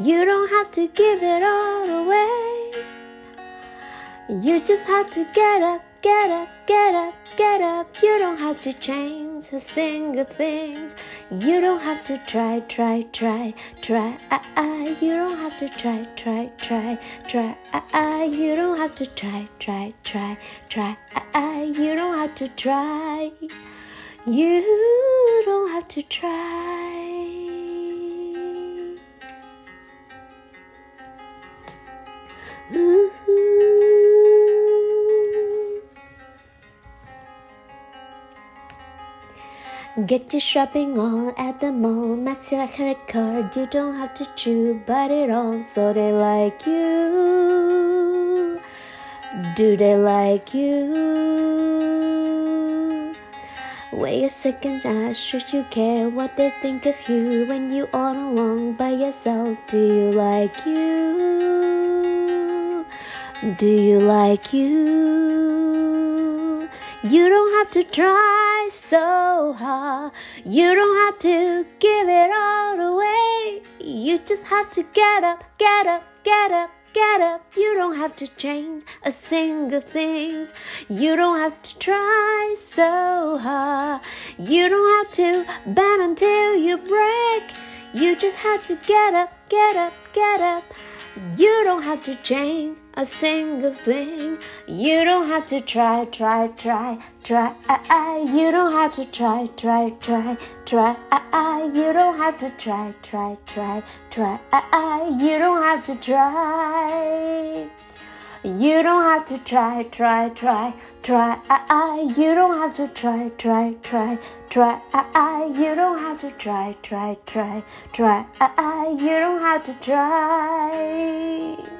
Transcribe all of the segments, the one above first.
You don't have to give it all away. You just have to get up, get up, get up, get up. You don't have to change a single thing. You don't have to try, try, try, try. You don't have to try, try, try, try. You don't have to try, try, try, try. You don't have to try. You don't have to try. Mm-hmm. Get your shopping on at the mall, max your credit card. You don't have to chew, but it all so they like you. Do they like you? Wait a second, should you care what they think of you when you all alone by yourself? Do you like you? Do you like you? You don't have to try so hard. You don't have to give it all away. You just have to get up, get up, get up, get up. You don't have to change a single thing. You don't have to try so hard. You don't have to bend until you break. You just have to get up, get up, get up. You don't have to change a single thing. You don't have to try, try, try, try. You don't have to try, try, try, try. You don't have to try, try, try, try. You don't have to try. You don't have to try, try, try, try. You don't have to try, try, try, try. You don't have to try, try, try, try. You don't have to try.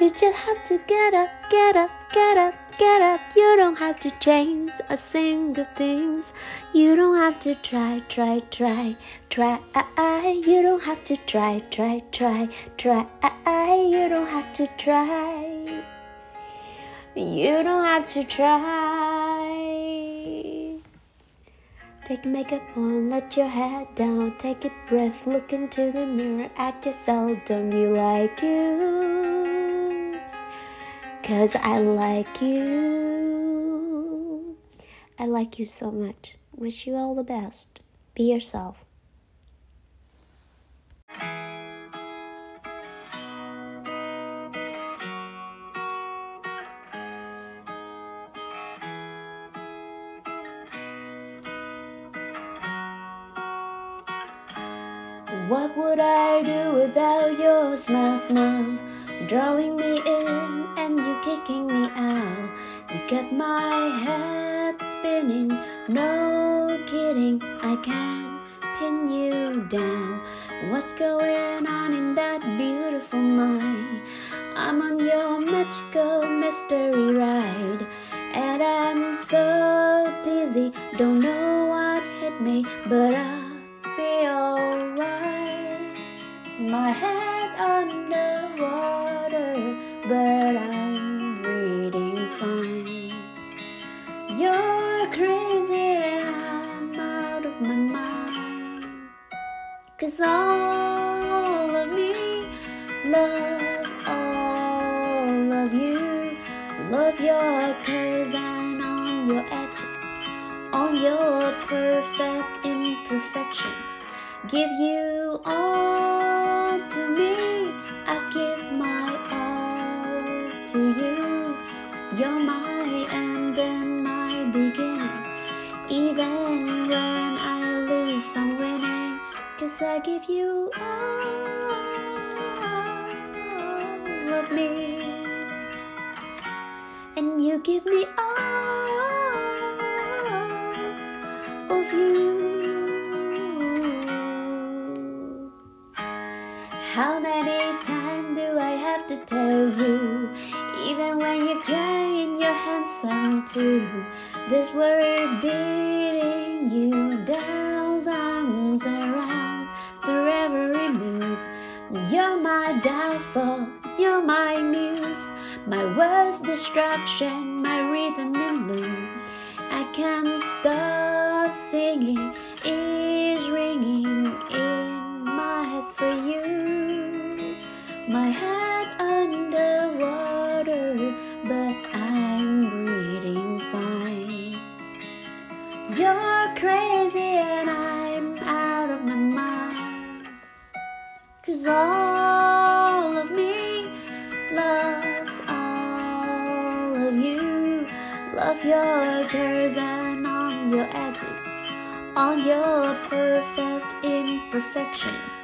You just have to get up, get up, get up, get up. You don't have to change a single thing. You don't have to try, try, try, try. You don't have to try, try, try, try. You don't have to try. You don't have to try. Take makeup on, let your head down, take a breath, look into the mirror at yourself. Don't you like you? Cause I like you. I like you so much. Wish you all the best. Be yourself. What would I do without your smooth mouth? Drawing me in and you kicking me out. You got my head spinning, no kidding. I can't pin you down. What's going on in that beautiful mind? I'm on your magical mystery ride, and I'm so dizzy, don't know what hit me, but I'll be. Cause all of me love all of you. Love your curves and on your edges, on your perfect imperfections. Give you all to me. I give you all of me. And you give me all of you. How many times do I have to tell you? Even when you're crying, your handsome too. This word beating you down, arms around. You're my downfall, you're my muse, my worst distraction, my rhythm in loop. I can't stop singing, is ringing in my head for you. Cause all of me loves all of you. Love your curves and on your edges, on your perfect imperfections.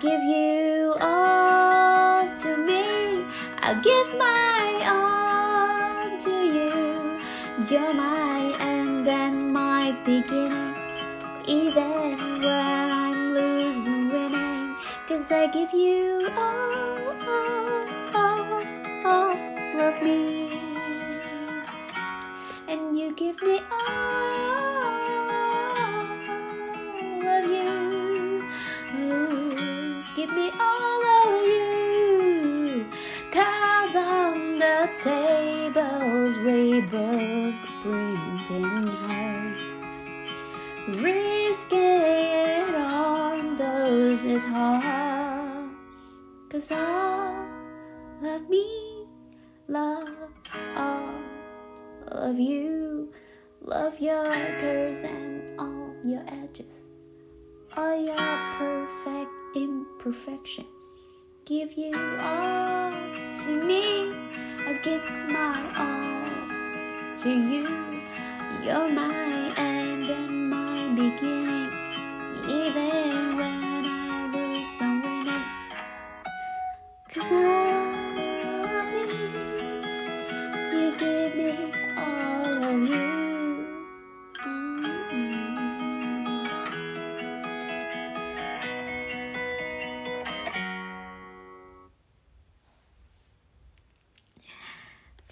Give you all to me. I'll give my all to you. You're my end and my beginning. Even when. I give you all, all, all, all of me. And you give me all Cause all of me love all of you. Love your curves and all your edges. All your perfect imperfection. Give you all to me. I give my all to you. You're my end and my beginning.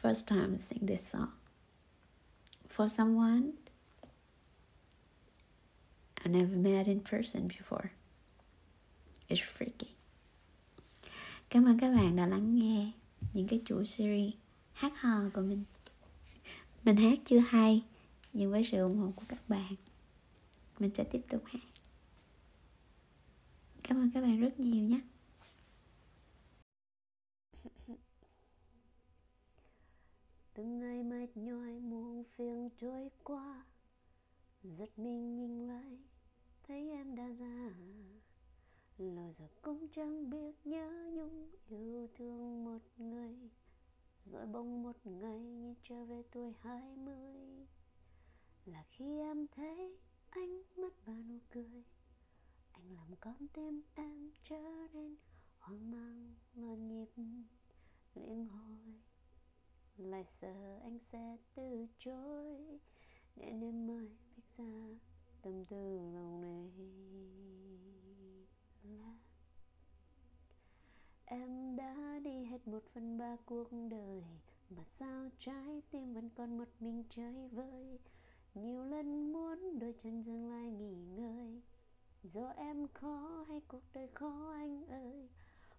First time I sing this song for someone I never met in person before. It's freaky. Cảm ơn các bạn đã lắng nghe những cái chuỗi series hát hò của mình. Mình hát chưa hay, nhưng với sự ủng hộ của các bạn, mình sẽ tiếp tục hát. Cảm ơn các bạn rất nhiều nhé. Từng ngày mệt nhòi muộn phiền trôi qua, Giật mình nhìn lại, Thấy em đã già. Lâu giờ cũng chẳng biết nhớ nhung Yêu thương một người, Rồi bỗng một ngày như trở về tuổi hai mươi. Là khi em thấy anh mất và nụ cười, Anh làm con tim em trở nên hoang mang loạn nhịp, liên hồi lại sợ anh sẽ từ chối nên em mới biết ra tâm tư lòng này. Là em đã đi hết một phần ba cuộc đời, mà sao trái tim vẫn còn một mình chơi vơi? Nhiều lần muốn đôi chân dừng lại nghỉ ngơi. Do em khó hay cuộc đời khó anh ơi,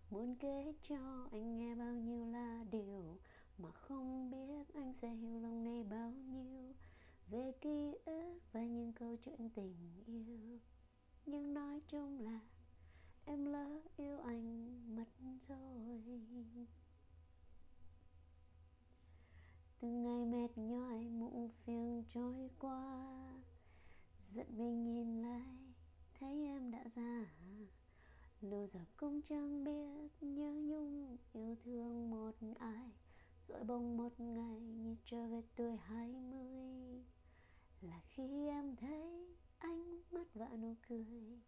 muốn kể cho anh nghe bao nhiêu là điều mà không biết anh sẽ hiểu lòng này bao nhiêu về ký ức và những câu chuyện tình yêu. Nhưng nói chung là em lỡ yêu anh mất rồi. Từ ngày mệt nhói muộn phiền trôi qua. Giận mình nhìn lại, thấy em đã già. Lâu giờ cũng chẳng biết, nhớ nhung, yêu thương một ai rồi bỗng một ngày như trở về tuổi hai mươi. Là khi em thấy anh mắt và nụ cười.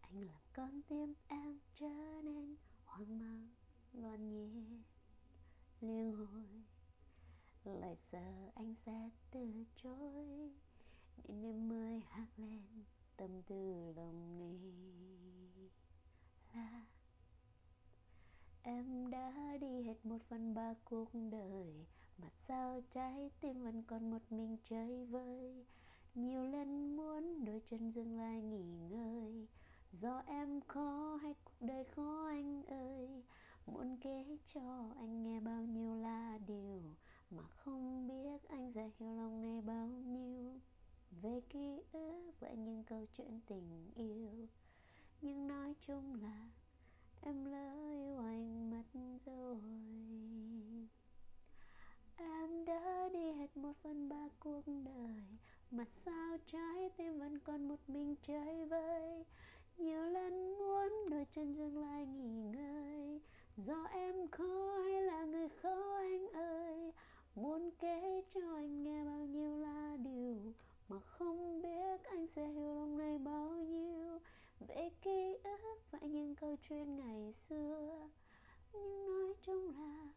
Anh làm con tim em trở nên hoang mang, loạn nhịp liên hồi lại sợ anh sẽ từ chối. Nên em mới hát lên tâm tư lòng này là em đã đi hết một phần ba cuộc đời. Mà sao trái tim vẫn còn một mình chơi vơi. Nhiều lần muốn đôi chân dừng lại nghỉ ngơi. Do em khó hay cuộc đời khó anh ơi? Muốn kể cho anh nghe bao nhiêu là điều mà không biết anh sẽ hiểu lòng này bao nhiêu. Về ký ức và những câu chuyện tình yêu. Nhưng nói chung là em lỡ yêu anh mất rồi. Em đã đi hết một phần ba cuộc đời. Mà sao trái tim vẫn còn một mình chơi vơi. Nhiều lần muốn đôi chân dừng lại nghỉ ngơi. Do em khó hay là người khó anh ơi. Muốn kể cho anh nghe bao nhiêu là điều mà không biết anh sẽ hiểu lòng này bao nhiêu về ký ức và những câu chuyện ngày xưa. Nhưng nói chung là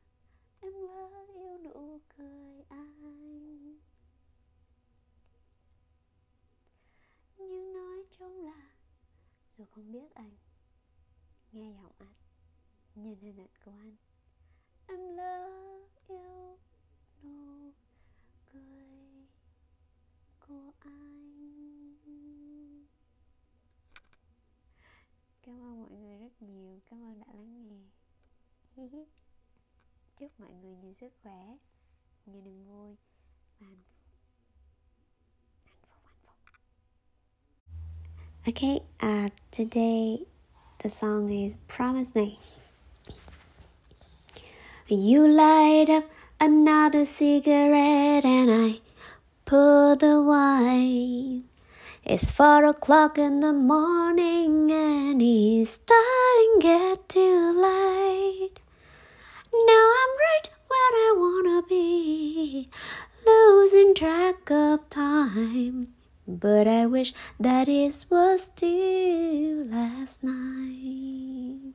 em lỡ yêu nụ cười anh. Nhưng nói chung là dù không biết anh, nghe giọng anh, nhìn hình ảnh của anh, em lỡ yêu nụ cười của anh. Cảm ơn mọi người rất nhiều. Cảm ơn đã lắng nghe. Chúc mọi người nhiều sức khỏe nhiều niềm vui và hạnh phúc. Okay, uh, today the song is Promise Me. You light up another cigarette and I pull the wine. It's four o'clock in the morning and it's starting to get too late. Now I'm right where I wanna be, losing track of time. But I wish that it was still last night.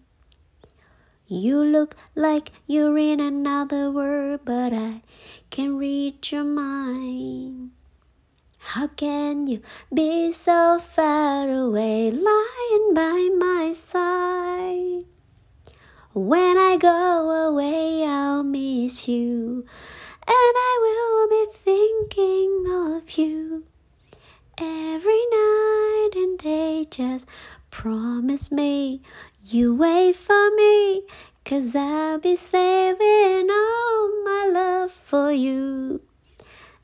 You look like you're in another world, but I can read your mind. How can you be so far away, lying by my side? When I go away, I'll miss you, and I will be thinking of you. Every night and day, just promise me you wait for me, cause I'll be saving all my love for you.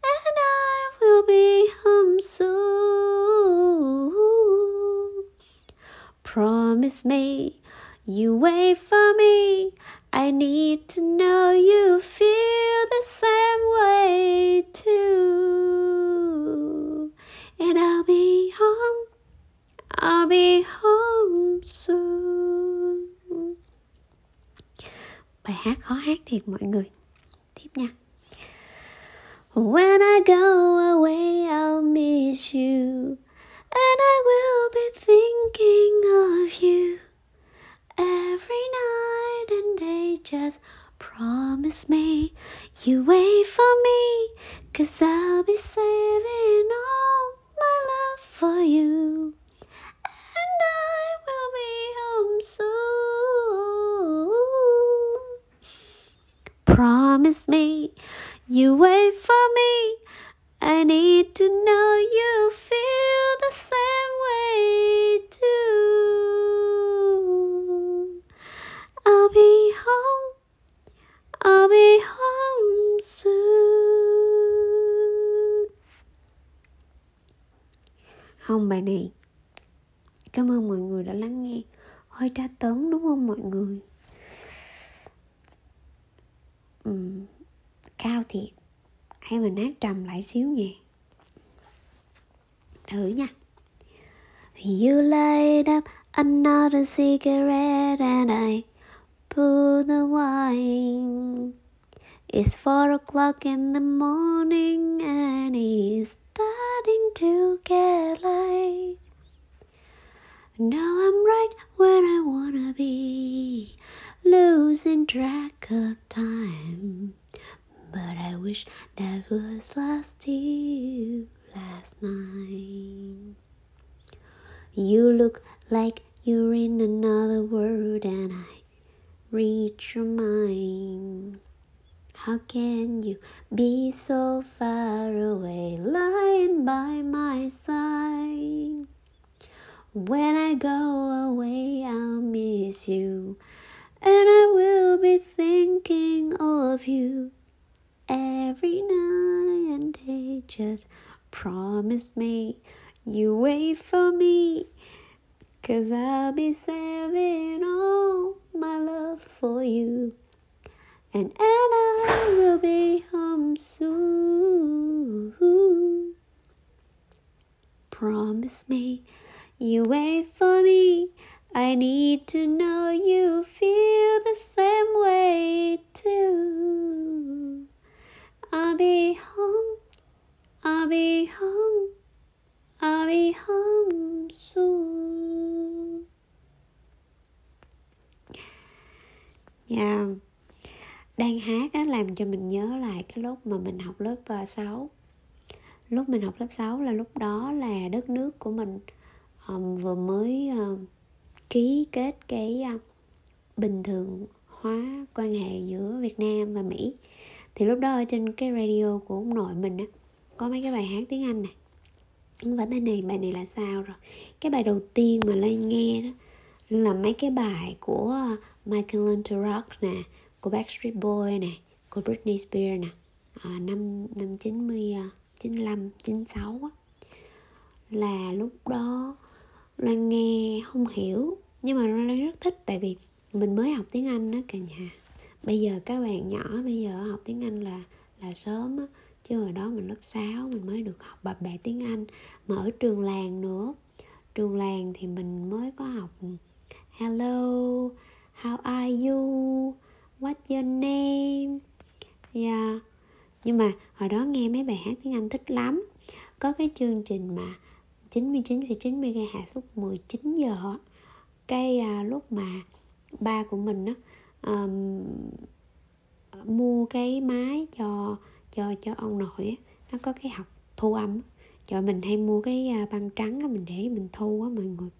And I will be home soon. Promise me you wait for me. I need to know you feel the same way too. And I'll be home, I'll be home soon. Bài hát khó hát thiệt mọi người. Tiếp nha. When I go away, I'll miss you, and I will be thinking of you every night and day. Just promise me you wait for me, cause I'll be saving all my love for you, and I will be home soon. Promise me you wait for me. I need to know you feel the same way too. I'll be home. I'll be home soon. Không bài này. Cảm ơn mọi người đã lắng nghe. Hơi tra tấn đúng không mọi người? Ừm, cao thiệt. Hay mình hát trầm lại xíu nhỉ? Thử nha. You light up another cigarette and I pull the wine. It's four o'clock in the morning and it's starting to get late. Now I'm right where I wanna be, losing track of time. But I wish that was last year, last night. You look like you're in another world, and I reach your mind. How can you be so far away, lying by my side? When I go away, I'll miss you, and I will be thinking of you every night and day. Just promise me you wait for me, cause I'll be saving all my love for you. And, and I will be home soon. Promise me you wait for me. I need to know you feel the same way too. I'll be home, I'll be home soon. Yeah. Đang hát á, làm cho mình nhớ lại cái lúc mà mình học lớp ờ, 6 Lúc mình học lớp 6 là lúc đó là đất nước của mình um, vừa mới uh, ký kết cái uh, bình thường hóa quan hệ giữa Việt Nam và Mỹ thì lúc đó ở trên cái radio của ông nội mình á có mấy cái bài hát tiếng Anh này. Không phải bài này bài này là sao rồi? Cái bài đầu tiên mà lên nghe đó là mấy cái bài của ờ, Michael Learn to Rock nè của Backstreet Boy nè của Britney Spears nè. À, năm năm chín mươi ờ, chín lăm chín sáu là lúc đó Loan nghe không hiểu nhưng mà Loan rất thích tại vì mình mới học tiếng Anh đó cả nhà. Bây giờ các bạn nhỏ bây giờ học tiếng Anh là là sớm á chứ hồi đó mình lớp 6 mình mới được học bập bẹ tiếng Anh mà ở trường làng nữa. Trường làng thì mình mới có học hello how are you? What's your name? Yeah. Nhưng mà hồi đó nghe mấy bài hát tiếng Anh thích lắm. Có cái chương trình mà 99,90 MHz lúc 19 giờ cái à, lúc mà ba của mình á um, mua cái máy cho cho cho ông nội á nó có cái học thu âm cho mình hay mua cái à, băng trắng á mình để mình thu á mọi người.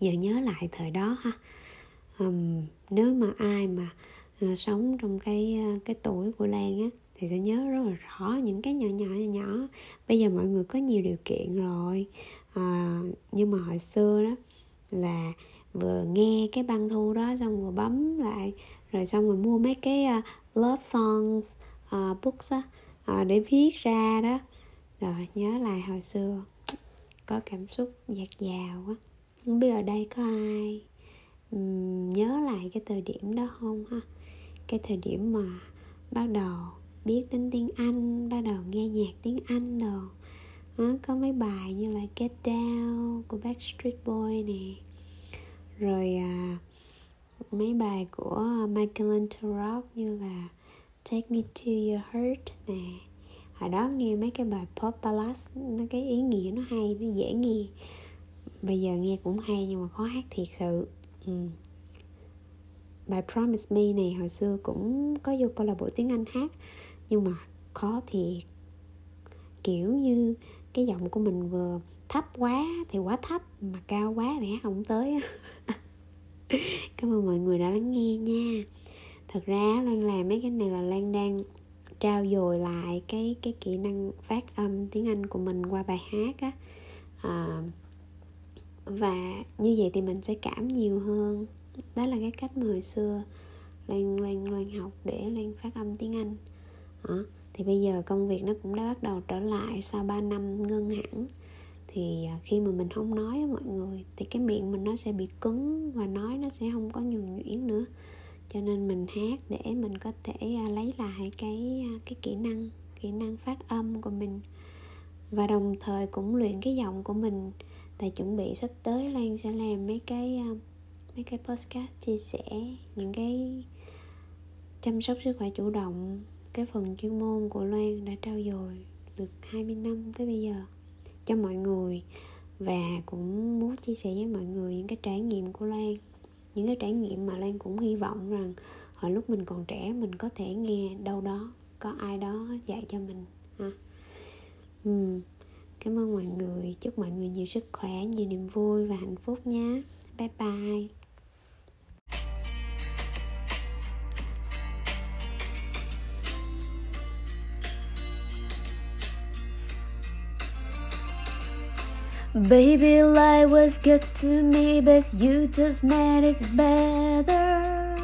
Giờ nhớ lại thời đó ha. Um, nếu mà ai mà uh, sống trong cái uh, cái tuổi của Lan á thì sẽ nhớ rất là rõ những cái nhỏ nhỏ nhỏ nhỏ. Bây giờ mọi người có nhiều điều kiện rồi. À, nhưng mà hồi xưa đó là vừa nghe cái băng thu đó xong vừa bấm lại rồi xong rồi mua mấy cái uh, love songs Ờ, uh, books á. Uh, để viết ra đó. Rồi nhớ lại hồi xưa. Có cảm xúc dạt dào á. Không biết ở đây có ai um, nhớ lại cái thời điểm đó không ha? Cái thời điểm mà bắt đầu biết đến tiếng Anh bắt đầu nghe nhạc tiếng Anh đồ. Đó, có mấy bài như là Get Down của Backstreet Boy nè. Rồi à, mấy bài của Michael Anton như là Take Me to Your Heart nè. Hồi đó nghe mấy cái bài pop ballad nó cái ý nghĩa nó hay, nó dễ nghe. Bây giờ nghe cũng hay nhưng mà khó hát thiệt sự. Ừ. bài Promise Me này hồi xưa cũng có vô câu lạc bộ tiếng Anh hát, nhưng mà khó thiệt. Kiểu như cái giọng của mình vừa thấp quá thì quá thấp, mà cao quá thì hát không tới cảm ơn mọi người đã lắng nghe nha thật ra lan làm mấy cái này là lan đang trao dồi lại cái cái kỹ năng phát âm tiếng anh của mình qua bài hát á. À, và như vậy thì mình sẽ cảm nhiều hơn. Đó là cái cách mà hồi xưa lan lan lan học để lan phát âm tiếng anh. À, thì bây giờ công việc nó cũng đã bắt đầu trở lại sau 3 năm ngưng hẳn. Thì ờ, khi mà mình không nói với mọi người thì cái miệng mình nó sẽ bị cứng và nói nó sẽ không có nhuần nhuyễn nữa cho nên mình hát để mình có thể à, lấy lại cái à, cái kỹ năng kỹ năng phát âm của mình. Và đồng thời cũng luyện cái giọng của mình. Tại chuẩn bị sắp tới lan sẽ làm mấy cái à, mấy cái podcast chia sẻ, những cái chăm sóc sức khỏe chủ động. Cái phần chuyên môn của Loan đã trao dồi được 20 năm tới bây giờ cho mọi người. Và cũng muốn chia sẻ với mọi người những cái trải nghiệm của Lan những cái trải nghiệm mà Lan cũng hy vọng rằng hồi lúc mình còn trẻ mình có thể nghe đâu đó, có ai đó dạy cho mình, ha. Ừ. cảm ơn mọi người. Chúc mọi người nhiều sức khỏe, nhiều niềm vui và hạnh phúc nhé bye bye. Baby, life was good to me, but you just made it better.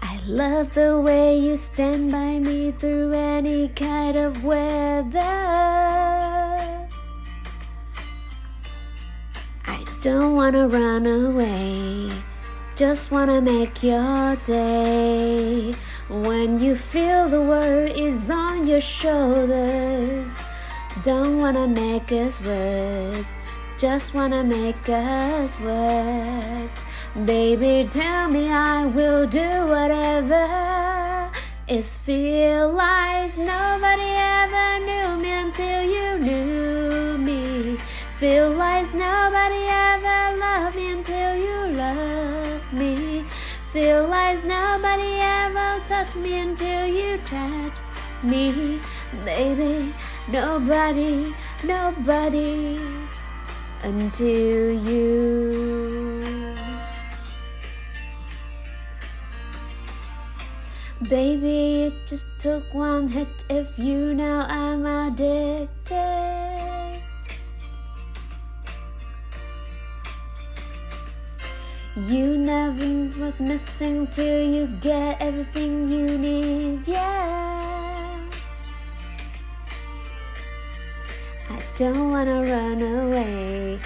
I love the way you stand by me through any kind of weather. I don't wanna run away, just wanna make your day. When you feel the world is on your shoulders, don't wanna make us worse, just wanna make us worse. Baby, tell me I will do whatever. It's feel like nobody ever knew me until you knew me. Feel like nobody ever loved me until you loved me. Feel like nobody ever touched me until you touched me, baby. Nobody, nobody until you. Baby, it just took one hit if you know I'm addicted. You never went missing till you get everything you need, yeah. I don't wanna run away,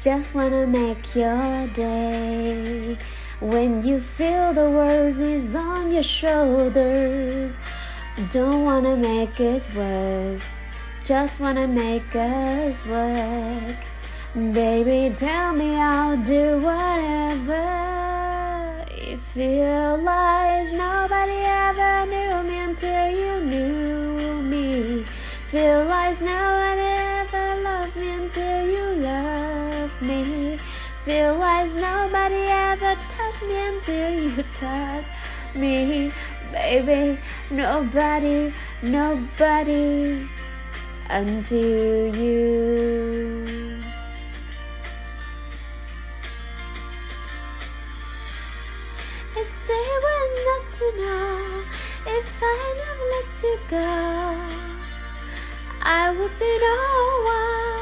just wanna make your day. When you feel the world is on your shoulders, don't wanna make it worse, just wanna make us work. Baby, tell me I'll do whatever. It feels like nobody ever knew me until you knew me. Feel like nobody ever loved me until you loved me. Feel like nobody ever touched me until you touched me. Baby, nobody, nobody until you. I never let you go. I would be no one.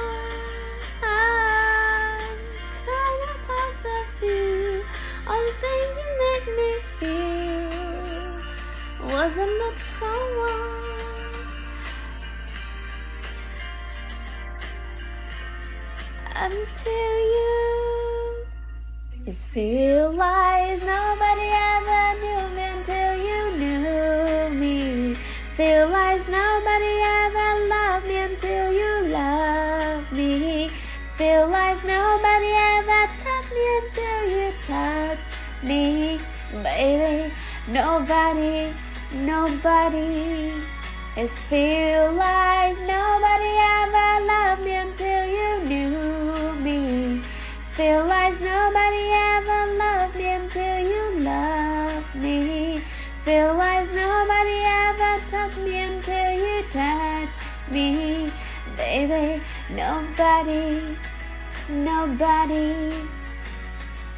Cause I know thought of you. All the things you make me feel. Wasn't that someone? Until you. It feels nobody. It feel like nobody ever loved me until you knew me. Feel like nobody ever loved me until you loved me. Feel like nobody ever touched me until you touched me. Baby, nobody, nobody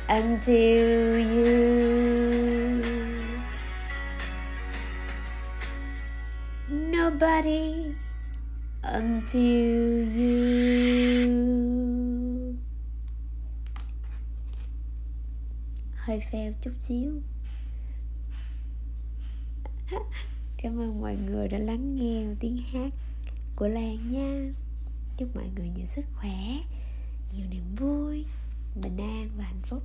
until you. Nobody until you. hơi fail chút xíu. Cảm ơn mọi người đã lắng nghe tiếng hát của lan nha. Chúc mọi người nhiều sức khỏe, nhiều niềm vui, bình an và hạnh phúc.